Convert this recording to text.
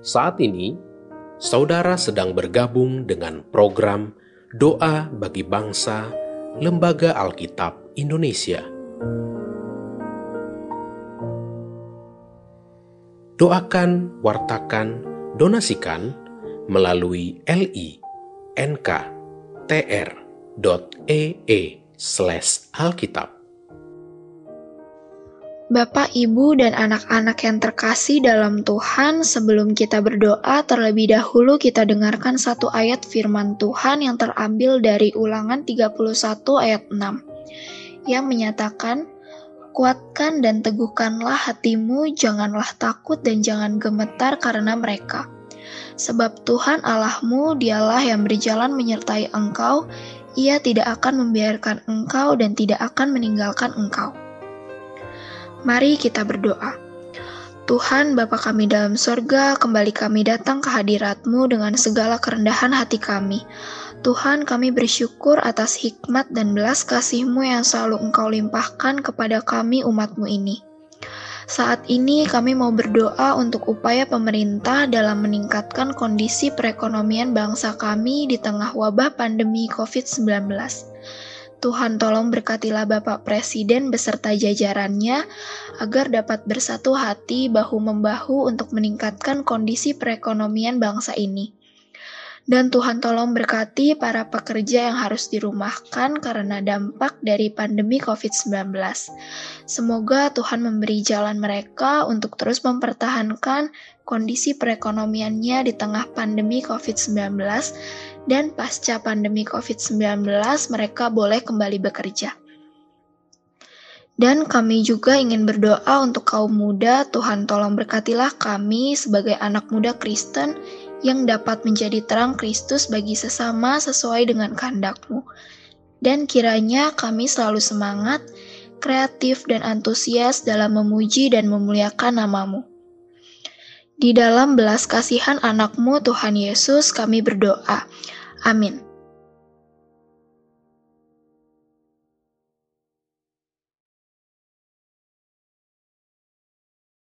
Saat ini, saudara sedang bergabung dengan program Doa bagi Bangsa Lembaga Alkitab Indonesia. Doakan, wartakan, donasikan melalui li.nk.tr.ee slash alkitab. Bapak, Ibu, dan anak-anak yang terkasih dalam Tuhan, sebelum kita berdoa, terlebih dahulu kita dengarkan satu ayat firman Tuhan yang terambil dari ulangan 31 ayat 6, yang menyatakan, Kuatkan dan teguhkanlah hatimu, janganlah takut dan jangan gemetar karena mereka. Sebab Tuhan Allahmu dialah yang berjalan menyertai engkau, ia tidak akan membiarkan engkau dan tidak akan meninggalkan engkau. Mari kita berdoa. Tuhan Bapa kami dalam sorga, kembali kami datang ke hadiratmu dengan segala kerendahan hati kami. Tuhan kami bersyukur atas hikmat dan belas kasihmu yang selalu engkau limpahkan kepada kami umatmu ini. Saat ini kami mau berdoa untuk upaya pemerintah dalam meningkatkan kondisi perekonomian bangsa kami di tengah wabah pandemi COVID-19. Tuhan tolong berkatilah Bapak Presiden beserta jajarannya agar dapat bersatu hati bahu-membahu untuk meningkatkan kondisi perekonomian bangsa ini. Dan Tuhan tolong berkati para pekerja yang harus dirumahkan karena dampak dari pandemi COVID-19. Semoga Tuhan memberi jalan mereka untuk terus mempertahankan kondisi perekonomiannya di tengah pandemi COVID-19 dan pasca pandemi COVID-19 mereka boleh kembali bekerja. Dan kami juga ingin berdoa untuk kaum muda, Tuhan tolong berkatilah kami sebagai anak muda Kristen yang dapat menjadi terang Kristus bagi sesama sesuai dengan kehendakmu. Dan kiranya kami selalu semangat, kreatif, dan antusias dalam memuji dan memuliakan namamu. Di dalam belas kasihan anakmu Tuhan Yesus kami berdoa. Amin.